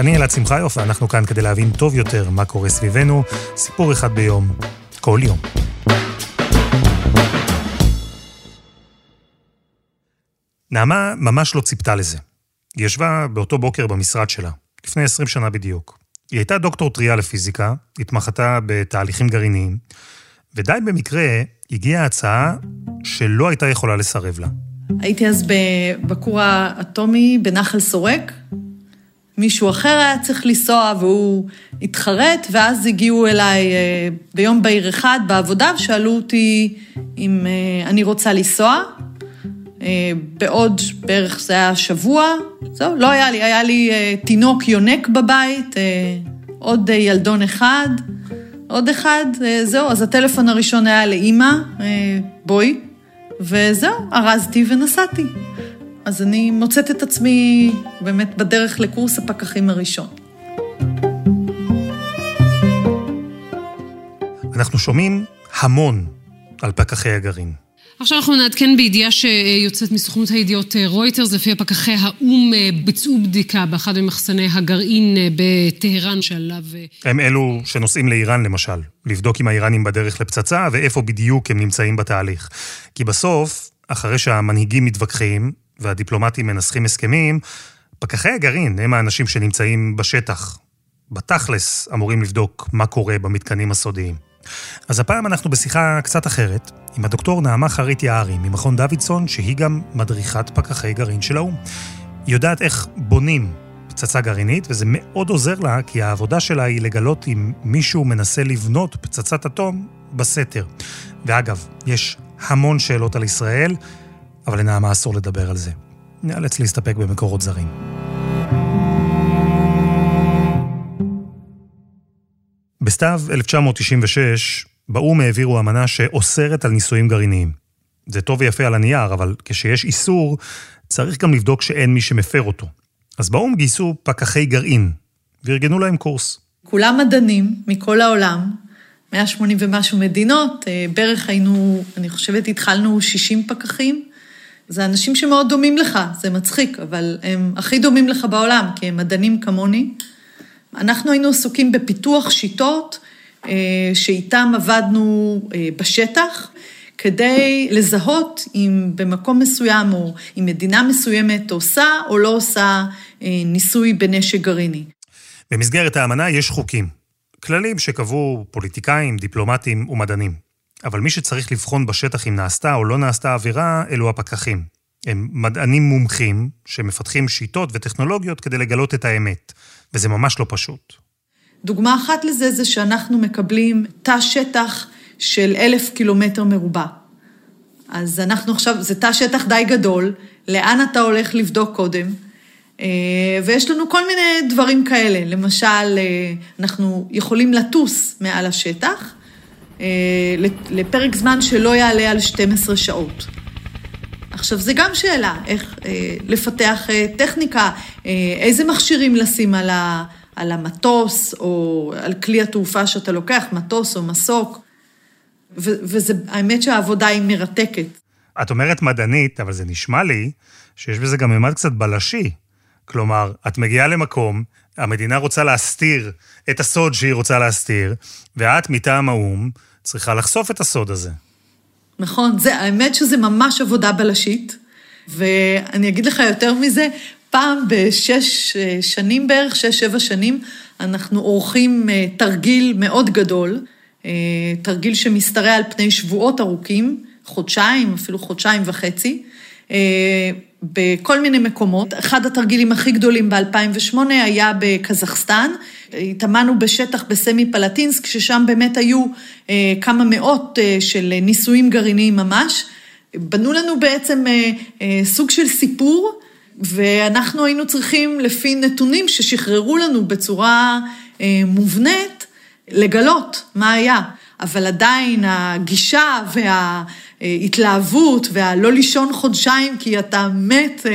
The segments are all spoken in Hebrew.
אני אלעד שמחיוף, ואנחנו כאן כדי להבין טוב יותר מה קורה סביבנו, סיפור אחד ביום, כל יום. נעמה ממש לא ציפתה לזה. היא ישבה באותו בוקר במשרד שלה, לפני 20 שנה בדיוק. היא הייתה דוקטור טריה לפיזיקה, התמחתה בתהליכים גרעיניים, ודי במקרה הגיעה הצעה שלא הייתה יכולה לסרב לה. הייתי אז בכור האטומי בנחל סורק, מישהו אחר היה צריך לנסוע והוא התחרט, ואז הגיעו אליי אה, ביום בהיר אחד בעבודה ושאלו אותי אם אה, אני רוצה לנסוע. אה, בעוד בערך זה היה שבוע, זהו, לא היה לי, היה לי תינוק יונק בבית, עוד ילדון אחד, עוד אחד, זהו, אז הטלפון הראשון היה לאימא, בואי, וזהו, ארזתי ונסעתי. אז אני מוצאת את עצמי באמת בדרך לקורס הפקחים הראשון. אנחנו שומעים המון על פקחי הגרעין. עכשיו אנחנו נעדכן בידיעה שיוצאת מסוכנות הידיעות רויטרס, לפי פקחי האו"ם ביצעו בדיקה באחד ממחסני הגרעין בטהרן שעליו... הם אלו שנוסעים לאיראן למשל, לבדוק אם האיראנים בדרך לפצצה ואיפה בדיוק הם נמצאים בתהליך. כי בסוף, אחרי שהמנהיגים מתווכחים, והדיפלומטים מנסחים הסכמים, פקחי הגרעין הם האנשים שנמצאים בשטח. בתכלס אמורים לבדוק מה קורה במתקנים הסודיים. אז הפעם אנחנו בשיחה קצת אחרת, עם הדוקטור נעמה חרית יערי ממכון דוידסון, שהיא גם מדריכת פקחי גרעין של האו"ם. היא יודעת איך בונים פצצה גרעינית, וזה מאוד עוזר לה, כי העבודה שלה היא לגלות אם מישהו מנסה לבנות פצצת אטום בסתר. ואגב, יש המון שאלות על ישראל, אבל לנעמה אסור לדבר על זה. נאלץ להסתפק במקורות זרים. בסתיו 1996, באו"ם העבירו אמנה שאוסרת על ניסויים גרעיניים. זה טוב ויפה על הנייר, אבל כשיש איסור, צריך גם לבדוק שאין מי שמפר אותו. אז באו"ם גייסו פקחי גרעין, וארגנו להם קורס. כולם מדענים מכל העולם, 180 ומשהו מדינות, אה, בערך היינו, אני חושבת, התחלנו 60 פקחים. זה אנשים שמאוד דומים לך, זה מצחיק, אבל הם הכי דומים לך בעולם, כי הם מדענים כמוני. אנחנו היינו עסוקים בפיתוח שיטות אה, שאיתם עבדנו אה, בשטח, כדי לזהות אם במקום מסוים או אם מדינה מסוימת עושה או לא עושה אה, ניסוי בנשק גרעיני. במסגרת האמנה יש חוקים, כללים שקבעו פוליטיקאים, דיפלומטים ומדענים. אבל מי שצריך לבחון בשטח אם נעשתה או לא נעשתה עבירה, אלו הפקחים. הם מדענים מומחים שמפתחים שיטות וטכנולוגיות כדי לגלות את האמת, וזה ממש לא פשוט. דוגמה אחת לזה זה שאנחנו מקבלים תא שטח של אלף קילומטר מרובע. אז אנחנו עכשיו, זה תא שטח די גדול, לאן אתה הולך לבדוק קודם? אה, ויש לנו כל מיני דברים כאלה. למשל, אה, אנחנו יכולים לטוס מעל השטח, לפרק זמן שלא יעלה על 12 שעות. עכשיו, זה גם שאלה, איך אה, לפתח אה, טכניקה, איזה מכשירים לשים על, ה, על המטוס, או על כלי התעופה שאתה לוקח, מטוס או מסוק, והאמת שהעבודה היא מרתקת. את אומרת מדענית, אבל זה נשמע לי שיש בזה גם ממד קצת בלשי. כלומר, את מגיעה למקום, המדינה רוצה להסתיר את הסוד שהיא רוצה להסתיר, ואת מטעם האו"ם צריכה לחשוף את הסוד הזה. נכון, זה, האמת שזה ממש עבודה בלשית, ואני אגיד לך יותר מזה, פעם בשש אה, שנים בערך, שש-שבע שנים, אנחנו עורכים אה, תרגיל מאוד גדול, אה, תרגיל שמשתרע על פני שבועות ארוכים, חודשיים, אפילו חודשיים וחצי, בכל מיני מקומות. אחד התרגילים הכי גדולים ב-2008 היה בקזחסטן. התאמנו בשטח בסמי פלטינסק, ששם באמת היו אה, כמה מאות אה, של ניסויים גרעיניים ממש. בנו לנו בעצם אה, סוג של סיפור, ואנחנו היינו צריכים, לפי נתונים ששחררו לנו בצורה מובנית, לגלות מה היה. אבל עדיין הגישה וההתלהבות והלא לישון חודשיים כי אתה מת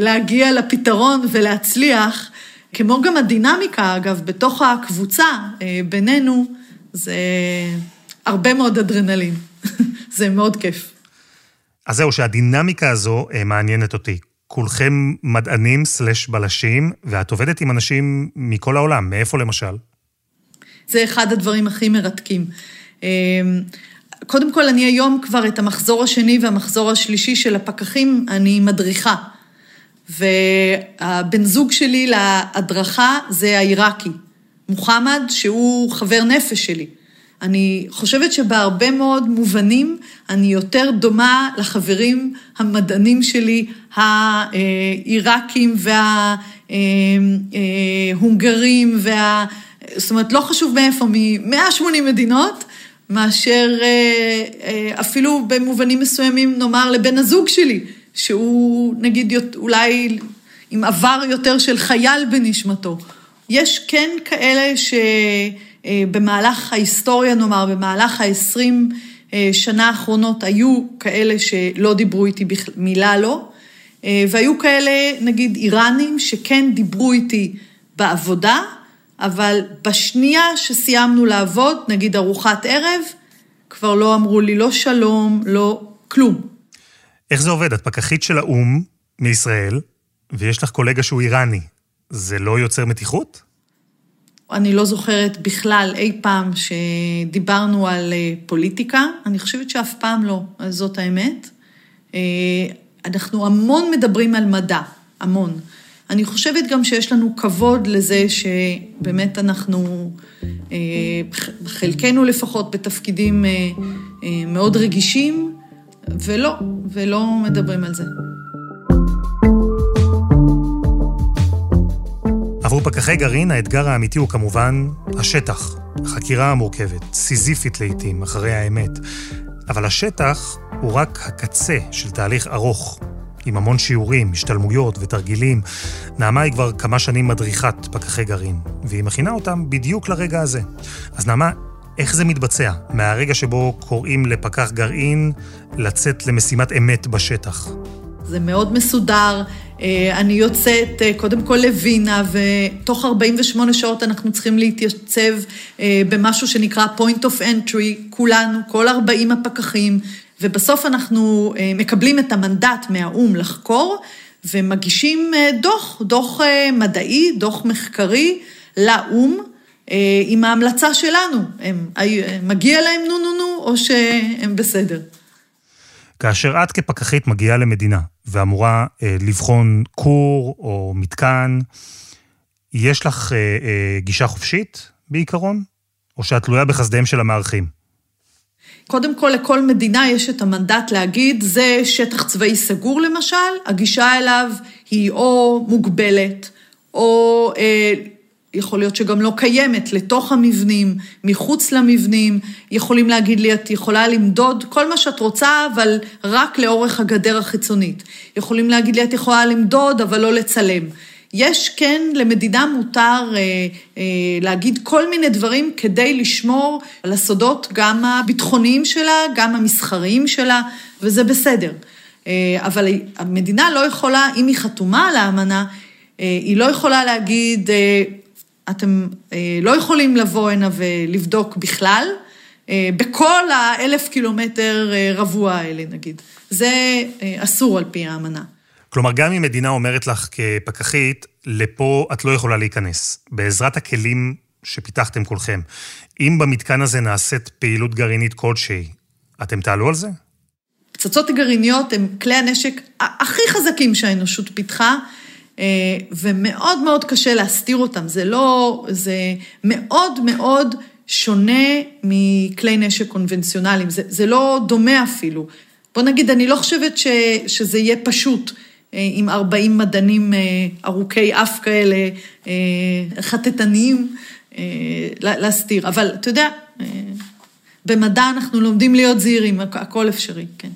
להגיע לפתרון ולהצליח, כמו גם הדינמיקה, אגב, בתוך הקבוצה אה, בינינו, זה הרבה מאוד אדרנלין. זה מאוד כיף. אז זהו, שהדינמיקה הזו מעניינת אותי. כולכם מדענים סלש בלשים, ואת עובדת עם אנשים מכל העולם. מאיפה למשל? זה אחד הדברים הכי מרתקים. אמ, קודם כל, אני היום כבר את המחזור השני והמחזור השלישי של הפקחים, אני מדריכה. והבן זוג שלי להדרכה זה העיראקי, מוחמד, שהוא חבר נפש שלי. אני חושבת שבהרבה מאוד מובנים אני יותר דומה לחברים המדענים שלי, העיראקים וההונגרים וה... זאת אומרת, לא חשוב מאיפה, מ-180 מדינות, מאשר אה, אה, אפילו במובנים מסוימים, נאמר, לבן הזוג שלי, שהוא נגיד אולי עם עבר יותר של חייל בנשמתו. יש כן כאלה שבמהלך ההיסטוריה, נאמר, במהלך ה-20 אה, שנה האחרונות, היו כאלה שלא דיברו איתי מילה לא, והיו כאלה, נגיד, איראנים, שכן דיברו איתי בעבודה, אבל בשנייה שסיימנו לעבוד, נגיד ארוחת ערב, כבר לא אמרו לי לא שלום, לא כלום. איך זה עובד? את פקחית של האו"ם מישראל, ויש לך קולגה שהוא איראני. זה לא יוצר מתיחות? אני לא זוכרת בכלל אי פעם שדיברנו על אה, פוליטיקה. אני חושבת שאף פעם לא, זאת האמת. אה, אנחנו המון מדברים על מדע, המון. אני חושבת גם שיש לנו כבוד לזה שבאמת אנחנו, אה, חלקנו לפחות, בתפקידים מאוד רגישים, ולא, ולא מדברים על זה. עבור פקחי גרעין האתגר האמיתי הוא כמובן השטח, החקירה המורכבת, סיזיפית לעיתים, אחרי האמת. אבל השטח הוא רק הקצה של תהליך ארוך, עם המון שיעורים, השתלמויות ותרגילים. נעמה היא כבר כמה שנים מדריכת פקחי גרעין, והיא מכינה אותם בדיוק לרגע הזה. אז נעמה, איך זה מתבצע מהרגע שבו קוראים לפקח גרעין לצאת למשימת אמת בשטח? זה מאוד מסודר. אה, אני יוצאת אה, קודם כל לווינה, ותוך 48 שעות אנחנו צריכים להתייצב אה, במשהו שנקרא point of entry, כולנו, כל 40 הפקחים, ובסוף אנחנו מקבלים את המנדט מהאו"ם לחקור, ומגישים דוח, דוח מדעי, דוח מחקרי לאו"ם, עם ההמלצה שלנו. הם, מגיע להם נו נו נו, או שהם בסדר. כאשר את כפקחית מגיעה למדינה ואמורה אה, לבחון כור או מתקן, יש לך אה, אה, גישה חופשית בעיקרון? או שאת תלויה בחסדיהם של המארחים? קודם כל, לכל מדינה יש את המנדט להגיד, זה שטח צבאי סגור למשל, הגישה אליו היא או מוגבלת, או אה, יכול להיות שגם לא קיימת, לתוך המבנים, מחוץ למבנים. יכולים להגיד לי, את יכולה למדוד כל מה שאת רוצה, אבל רק לאורך הגדר החיצונית. יכולים להגיד לי, את יכולה למדוד, אבל לא לצלם. יש כן, למדינה מותר אה, אה, להגיד כל מיני דברים כדי לשמור על הסודות גם הביטחוניים שלה, גם המסחריים שלה, וזה בסדר. אה, אבל המדינה לא יכולה, אם היא חתומה על האמנה, אה, היא לא יכולה להגיד, אה, אתם אה, לא יכולים לבוא הנה ולבדוק בכלל, אה, בכל האלף קילומטר אה, רבוע האלה, נגיד. זה אסור על פי האמנה. כלומר, גם אם מדינה אומרת לך כפקחית, לפה את לא יכולה להיכנס, בעזרת הכלים שפיתחתם כולכם, אם במתקן הזה נעשית פעילות גרעינית כלשהי, אתם תעלו על זה? פצצות גרעיניות הן כלי הנשק הכי חזקים שהאנושות פיתחה, ומאוד מאוד קשה להסתיר אותם. זה לא, זה מאוד מאוד שונה מכלי נשק קונבנציונליים, זה, זה לא דומה אפילו. בוא נגיד, אני לא חושבת ש, שזה יהיה פשוט. אה, עם 40 מדענים אה, ארוכי אף כאלה, אה, חטטניים, להסתיר. אבל אתה יודע, במדע אנחנו לומדים להיות זהירים, הכל אפשרי, כן.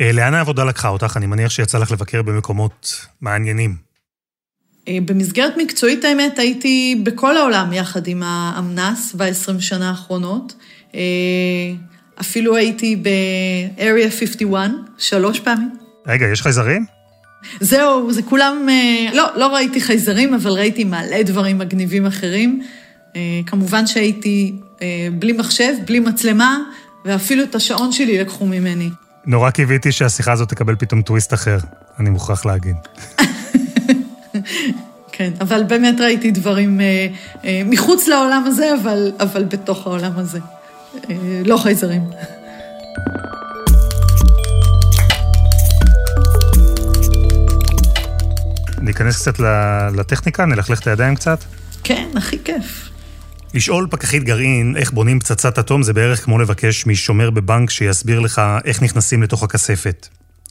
לאן העבודה לקחה אותך? אני מניח שיצא לך לבקר במקומות מעניינים. אה, במסגרת מקצועית, האמת, הייתי בכל העולם יחד עם האמנ"ס ב-20 שנה האחרונות. אה, אפילו הייתי ב-Area 51 שלוש פעמים. רגע, יש חייזרים? זהו, זה כולם... אה, לא, לא ראיתי חייזרים, אבל ראיתי מלא דברים מגניבים אחרים. כמובן שהייתי בלי מחשב, בלי מצלמה, ואפילו את השעון שלי לקחו ממני. נורא קיוויתי שהשיחה הזאת תקבל פתאום טוויסט אחר, אני מוכרח להגיד. כן, אבל באמת ראיתי דברים אה, אה, מחוץ לעולם הזה, אבל, אבל בתוך העולם הזה. אה, לא חייזרים. ניכנס קצת לטכניקה, נלכלך את הידיים קצת? כן, הכי כיף. לשאול פקחית גרעין איך בונים פצצת אטום זה בערך כמו לבקש משומר בבנק שיסביר לך איך נכנסים לתוך הכספת.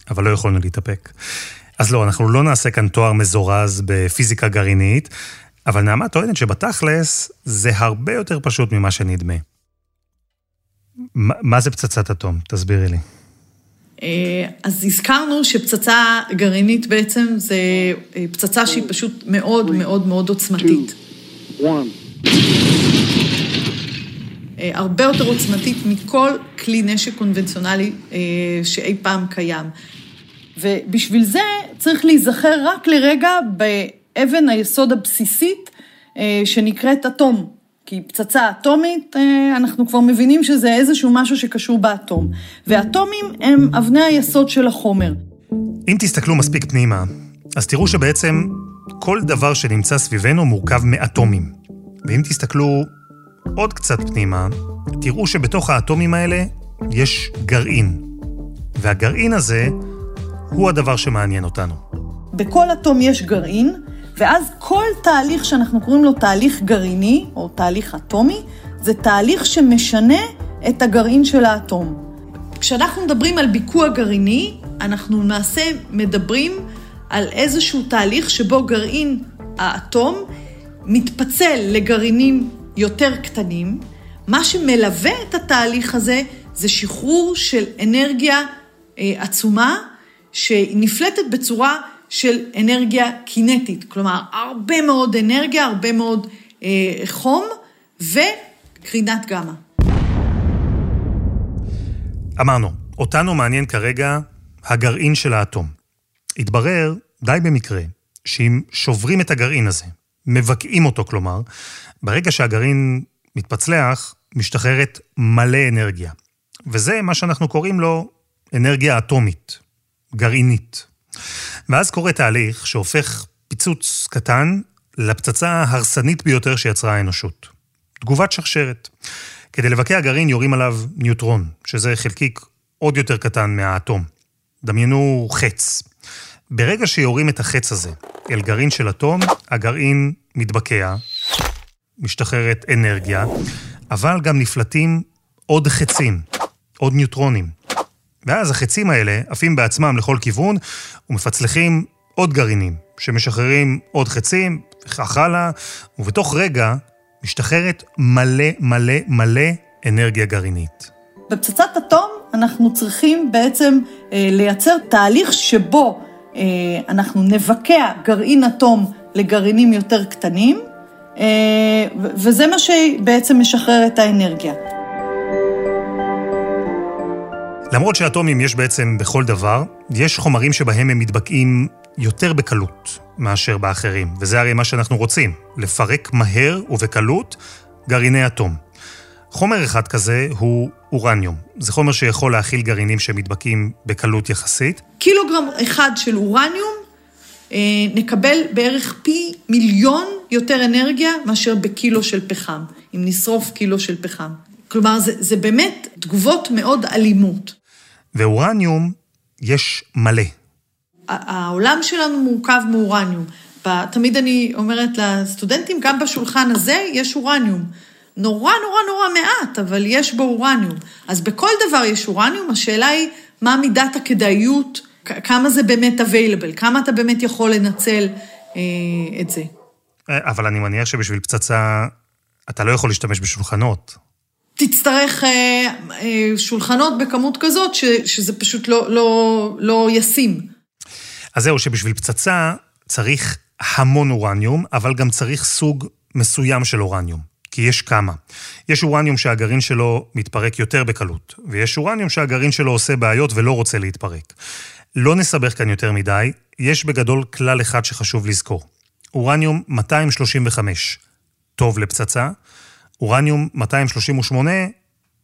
אבל לא יכולנו להתאפק. אז לא, אנחנו לא נעשה כאן תואר מזורז בפיזיקה גרעינית, אבל נעמה טוענת שבתכלס זה הרבה יותר פשוט ממה שנדמה. מה זה פצצת אטום? תסבירי לי. אה, אז הזכרנו שפצצה גרעינית בעצם זה אה, פצצה שהיא פשוט מאוד מאוד מאוד עוצמתית. אה, הרבה יותר עוצמתית מכל כלי נשק קונבנציונלי שאי פעם קיים. ובשביל זה צריך להיזכר רק לרגע באבן היסוד הבסיסית אה, שנקראת אטום. כי פצצה אטומית, אה, אנחנו כבר מבינים שזה איזשהו משהו שקשור באטום. ואטומים הם אבני היסוד של החומר. אם תסתכלו מספיק פנימה, אז תראו שבעצם כל דבר שנמצא סביבנו מורכב מאטומים. ואם תסתכלו עוד קצת פנימה, תראו שבתוך האטומים האלה יש גרעין. והגרעין הזה הוא הדבר שמעניין אותנו. בכל אטום יש גרעין, ואז כל תהליך שאנחנו קוראים לו תהליך גרעיני, או תהליך אטומי, זה תהליך שמשנה את הגרעין של האטום. כשאנחנו מדברים על ביקוע גרעיני, אנחנו למעשה מדברים על איזשהו תהליך שבו גרעין האטום מתפצל לגרעינים יותר קטנים. מה שמלווה את התהליך הזה זה שחרור של אנרגיה אה, עצומה, שהיא נפלטת בצורה של אנרגיה קינטית, כלומר, הרבה מאוד אנרגיה, הרבה מאוד אה, חום וקרינת גמא. אמרנו, אותנו מעניין כרגע הגרעין של האטום. התברר, די במקרה, שאם שוברים את הגרעין הזה, מבקעים אותו כלומר, ברגע שהגרעין מתפצלח, משתחררת מלא אנרגיה. וזה מה שאנחנו קוראים לו אנרגיה אטומית, גרעינית. ואז קורה תהליך שהופך פיצוץ קטן לפצצה ההרסנית ביותר שיצרה האנושות. תגובת שרשרת. כדי לבקע גרעין יורים עליו ניוטרון, שזה חלקיק עוד יותר קטן מהאטום. דמיינו חץ. ברגע שיורים את החץ הזה אל גרעין של אטום, הגרעין מתבקע, משתחררת אנרגיה, אבל גם נפלטים עוד חצים, עוד ניוטרונים. ואז החצים האלה עפים בעצמם לכל כיוון ומפצלחים עוד גרעינים, שמשחררים עוד חצים, וכך הלאה, ובתוך רגע משתחררת מלא מלא מלא אנרגיה גרעינית. בפצצת אטום אנחנו צריכים בעצם אה, לייצר תהליך שבו אנחנו נבקע גרעין אטום לגרעינים יותר קטנים, אה, וזה מה שבעצם משחרר את האנרגיה. למרות שאטומים יש בעצם בכל דבר, יש חומרים שבהם הם מתבקעים יותר בקלות מאשר באחרים, וזה הרי מה שאנחנו רוצים, לפרק מהר ובקלות גרעיני אטום. חומר אחד כזה הוא אורניום. זה חומר שיכול להכיל גרעינים שמתבקעים בקלות יחסית. קילוגרם אחד של אורניום אה, נקבל בערך פי מיליון יותר אנרגיה מאשר בקילו של פחם, אם נשרוף קילו של פחם. כלומר, זה, זה באמת תגובות מאוד אלימות. ואורניום יש מלא. העולם שלנו מורכב מאורניום. תמיד אני אומרת לסטודנטים, גם בשולחן הזה יש אורניום. נורא נורא נורא מעט, אבל יש בו אורניום. אז בכל דבר יש אורניום, השאלה היא מה מידת הכדאיות, כמה זה באמת available, כמה אתה באמת יכול לנצל אה, את זה. אה, אבל אני מניח שבשביל פצצה אתה לא יכול להשתמש בשולחנות. תצטרך אה, אה, שולחנות בכמות כזאת, ש, שזה פשוט לא, לא, לא ישים. אז זהו, שבשביל פצצה צריך המון אורניום, אבל גם צריך סוג מסוים של אורניום. כי יש כמה. יש אורניום שהגרעין שלו מתפרק יותר בקלות, ויש אורניום שהגרעין שלו עושה בעיות ולא רוצה להתפרק. לא נסבך כאן יותר מדי, יש בגדול כלל אחד שחשוב לזכור. אורניום 235, טוב לפצצה, אורניום 238,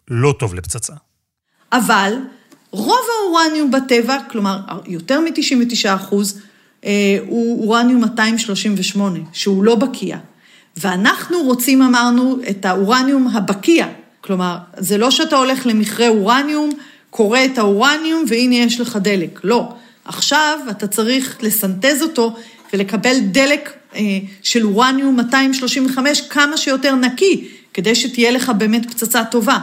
לא טוב לפצצה. אבל רוב האורניום בטבע, כלומר יותר מ-99 אחוז, אה, הוא אורניום 238, שהוא לא בקיע. ואנחנו רוצים, אמרנו, את האורניום הבקיע. כלומר, זה לא שאתה הולך למכרה אורניום, קורא את האורניום והנה יש לך דלק. לא. עכשיו אתה צריך לסנטז אותו ולקבל דלק אה, של אורניום 235 כמה שיותר נקי, כדי שתהיה לך באמת פצצה טובה.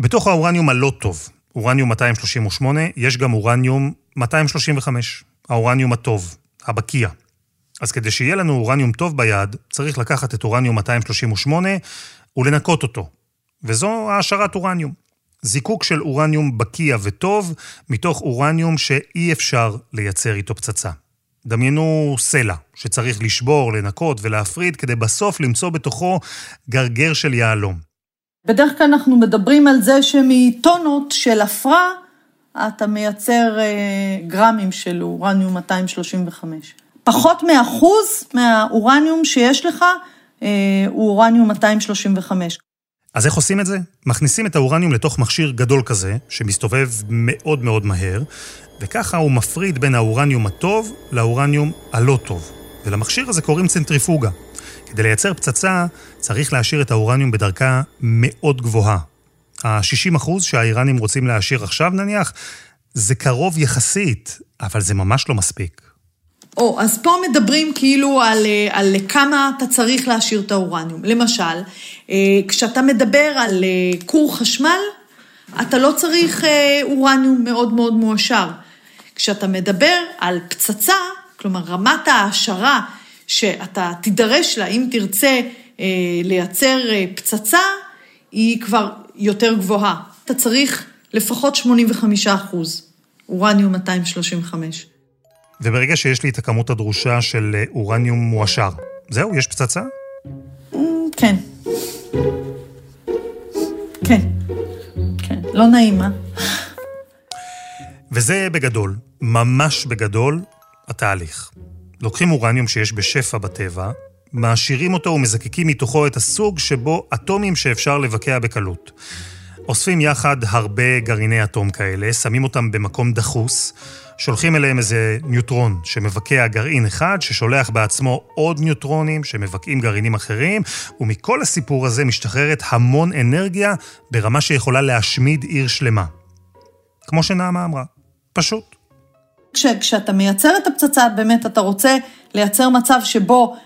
בתוך האורניום הלא טוב, אורניום 238, יש גם אורניום 235, האורניום הטוב, הבקיע. אז כדי שיהיה לנו אורניום טוב ביד, צריך לקחת את אורניום 238 ולנקות אותו. וזו העשרת אורניום. זיקוק של אורניום בקיע וטוב, מתוך אורניום שאי אפשר לייצר איתו פצצה. דמיינו סלע, שצריך לשבור, לנקות ולהפריד, כדי בסוף למצוא בתוכו גרגר של יהלום. בדרך כלל אנחנו מדברים על זה שמטונות של עפרה, אתה מייצר אה, גרמים של אורניום 235. פחות מאחוז מהאורניום שיש לך אה, הוא אורניום 235. אז איך עושים את זה? מכניסים את האורניום לתוך מכשיר גדול כזה, שמסתובב מאוד מאוד מהר, וככה הוא מפריד בין האורניום הטוב לאורניום הלא טוב. ולמכשיר הזה קוראים צנטריפוגה. כדי לייצר פצצה, צריך להשאיר את האורניום בדרכה מאוד גבוהה. ה-60% שהאיראנים רוצים להשאיר עכשיו נניח, זה קרוב יחסית, אבל זה ממש לא מספיק. או, אז פה מדברים כאילו על, אה, על כמה אתה צריך להשאיר את האורניום. למשל, אה, כשאתה מדבר על אה, כור חשמל, אתה לא צריך אורניום מאוד מאוד מועשר. כשאתה מדבר על פצצה, כלומר רמת ההעשרה שאתה תידרש לה אם תרצה לייצר פצצה, היא כבר יותר גבוהה. אתה צריך לפחות 85 אחוז, אורניום 235. וברגע שיש לי את הכמות הדרושה של אה, אורניום מועשר, זהו, יש פצצה? כן. כן. כן, לא נעים, אה? וזה בגדול, ממש בגדול, התהליך. לוקחים אורניום שיש בשפע בטבע, מעשירים אותו ומזקקים מתוכו את הסוג שבו אטומים שאפשר לבקע בקלות. אוספים יחד הרבה גרעיני אטום כאלה, שמים אותם במקום דחוס, שולחים אליהם איזה ניוטרון שמבקע גרעין אחד, ששולח בעצמו עוד ניוטרונים שמבקעים גרעינים אחרים, ומכל הסיפור הזה משתחררת המון אנרגיה ברמה שיכולה להשמיד עיר שלמה. כמו שנעמה אמרה, פשוט. כש, כשאתה מייצר את הפצצה, באמת אתה רוצה לייצר מצב שבו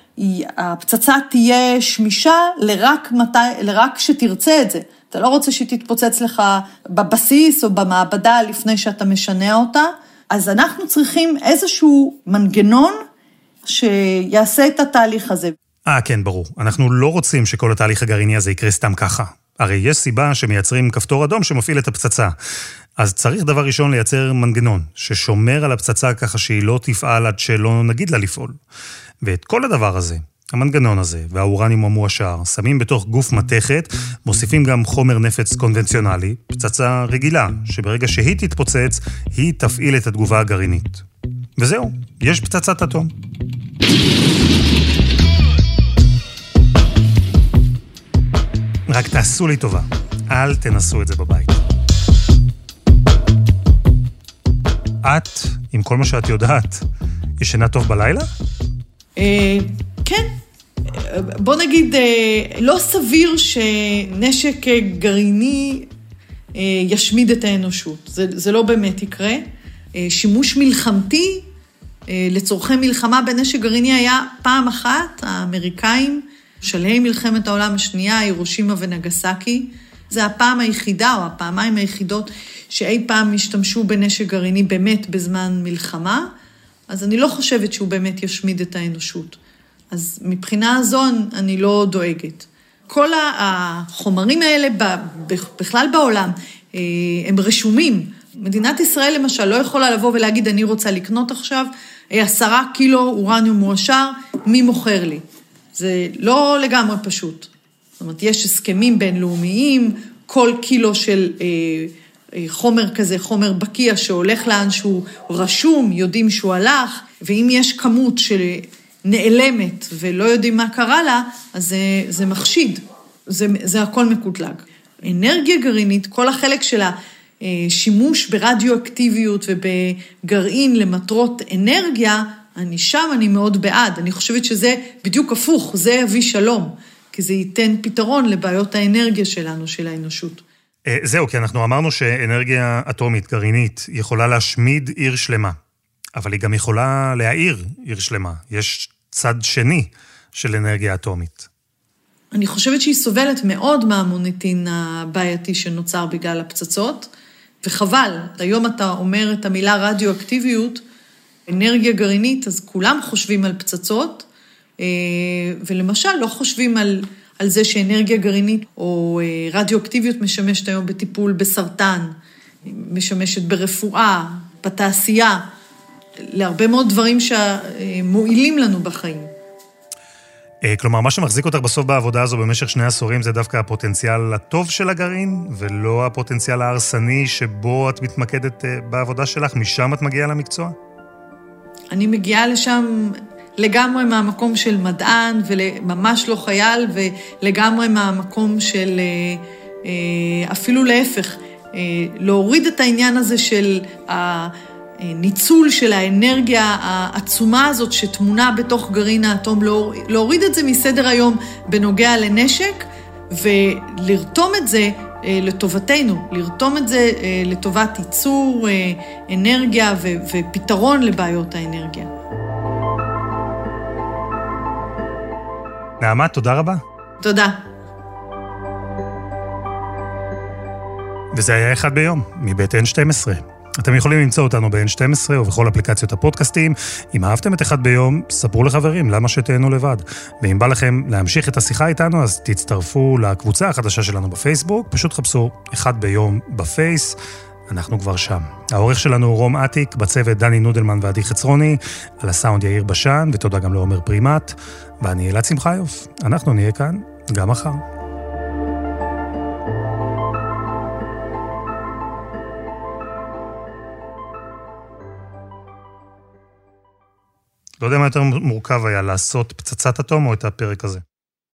הפצצה תהיה שמישה לרק, מתי, לרק כשתרצה את זה. אתה לא רוצה שהיא תתפוצץ לך בבסיס או במעבדה לפני שאתה משנע אותה. אז אנחנו צריכים איזשהו מנגנון שיעשה את התהליך הזה. אה, כן, ברור. אנחנו לא רוצים שכל התהליך הגרעיני הזה יקרה סתם ככה. הרי יש סיבה שמייצרים כפתור אדום שמפעיל את הפצצה. אז צריך דבר ראשון לייצר מנגנון ששומר על הפצצה ככה שהיא לא תפעל עד שלא נגיד לה לפעול. ואת כל הדבר הזה, המנגנון הזה והאורניום המועשר שמים בתוך גוף מתכת, מוסיפים גם חומר נפץ קונבנציונלי, פצצה רגילה, שברגע שהיא תתפוצץ, היא תפעיל את התגובה הגרעינית. וזהו, יש פצצת אטום. רק תעשו לי טובה, אל תנסו את זה בבית. את, עם כל מה שאת יודעת, ישנה טוב בלילה? אה, כן. בוא נגיד, אה, לא סביר שנשק גרעיני אה, ישמיד את האנושות. זה, זה לא באמת יקרה. שימוש מלחמתי לצורכי מלחמה בנשק גרעיני היה פעם אחת, האמריקאים, שלהי מלחמת העולם השנייה, הירושימה ונגסקי. זה הפעם היחידה, או הפעמיים היחידות, שאי פעם השתמשו בנשק גרעיני באמת בזמן מלחמה. אז אני לא חושבת שהוא באמת ישמיד את האנושות. אז מבחינה זו אני לא דואגת. כל החומרים האלה בכלל בעולם, אה, הם רשומים. מדינת ישראל למשל לא יכולה לבוא ולהגיד, אני רוצה לקנות עכשיו עשרה קילו אורניום מועשר, מי מוכר לי? זה לא לגמרי פשוט. זאת אומרת, יש הסכמים בינלאומיים, כל קילו של אה, אה, חומר כזה, חומר בקיע שהולך לאן שהוא רשום, יודעים שהוא הלך, ואם יש כמות שנעלמת ולא יודעים מה קרה לה, אז זה, זה מחשיד, זה, זה הכל מקוטלג. אנרגיה גרעינית, כל החלק של השימוש ברדיואקטיביות ובגרעין למטרות אנרגיה, אני שם, אני מאוד בעד. אני חושבת שזה בדיוק הפוך, זה יביא שלום, כי זה ייתן פתרון לבעיות האנרגיה שלנו, של האנושות. אה, זהו, כי אנחנו אמרנו שאנרגיה אטומית, גרעינית, יכולה להשמיד עיר שלמה, אבל היא גם יכולה להעיר עיר שלמה. יש צד שני של אנרגיה אטומית. אני חושבת שהיא סובלת מאוד מהמוניטין הבעייתי שנוצר בגלל הפצצות, וחבל. היום אתה אומר את המילה רדיואקטיביות, אנרגיה גרעינית, אז כולם חושבים על פצצות, ולמשל לא חושבים על, על זה שאנרגיה גרעינית או אה, רדיואקטיביות משמשת היום בטיפול בסרטן, משמשת ברפואה, בתעשייה, להרבה מאוד דברים שמועילים לנו בחיים. אה, כלומר, מה שמחזיק אותך בסוף בעבודה הזו במשך שני עשורים זה דווקא הפוטנציאל הטוב של הגרעין, ולא הפוטנציאל ההרסני שבו את מתמקדת בעבודה שלך, משם את מגיעה למקצוע? אני מגיעה לשם לגמרי מהמקום של מדען, וממש לא חייל, ולגמרי מהמקום של אה, אה, אפילו להפך, אה, להוריד את העניין הזה של הניצול של האנרגיה העצומה הזאת שטמונה בתוך גרעין האטום, להוריד את זה מסדר היום בנוגע לנשק, ולרתום את זה לטובתנו, לרתום את זה לטובת ייצור אנרגיה ופתרון לבעיות האנרגיה. נעמה, תודה רבה. תודה. וזה היה אחד ביום, מבית N12. אתם יכולים למצוא אותנו ב-N12 ובכל אפליקציות הפודקאסטים. אם אהבתם את אחד ביום, ספרו לחברים, למה שתהנו לבד. ואם בא לכם להמשיך את השיחה איתנו, אז תצטרפו לקבוצה החדשה שלנו בפייסבוק, פשוט חפשו אחד ביום בפייס. אנחנו כבר שם. העורך שלנו הוא רום אטיק, בצוות דני נודלמן ועדי חצרוני, על הסאונד יאיר בשן, ותודה גם לעומר פרימט, ואני אלעד שמחיוף. אנחנו נהיה כאן גם מחר. לא יודע מה יותר מורכב היה, לעשות פצצת אטום או את הפרק הזה.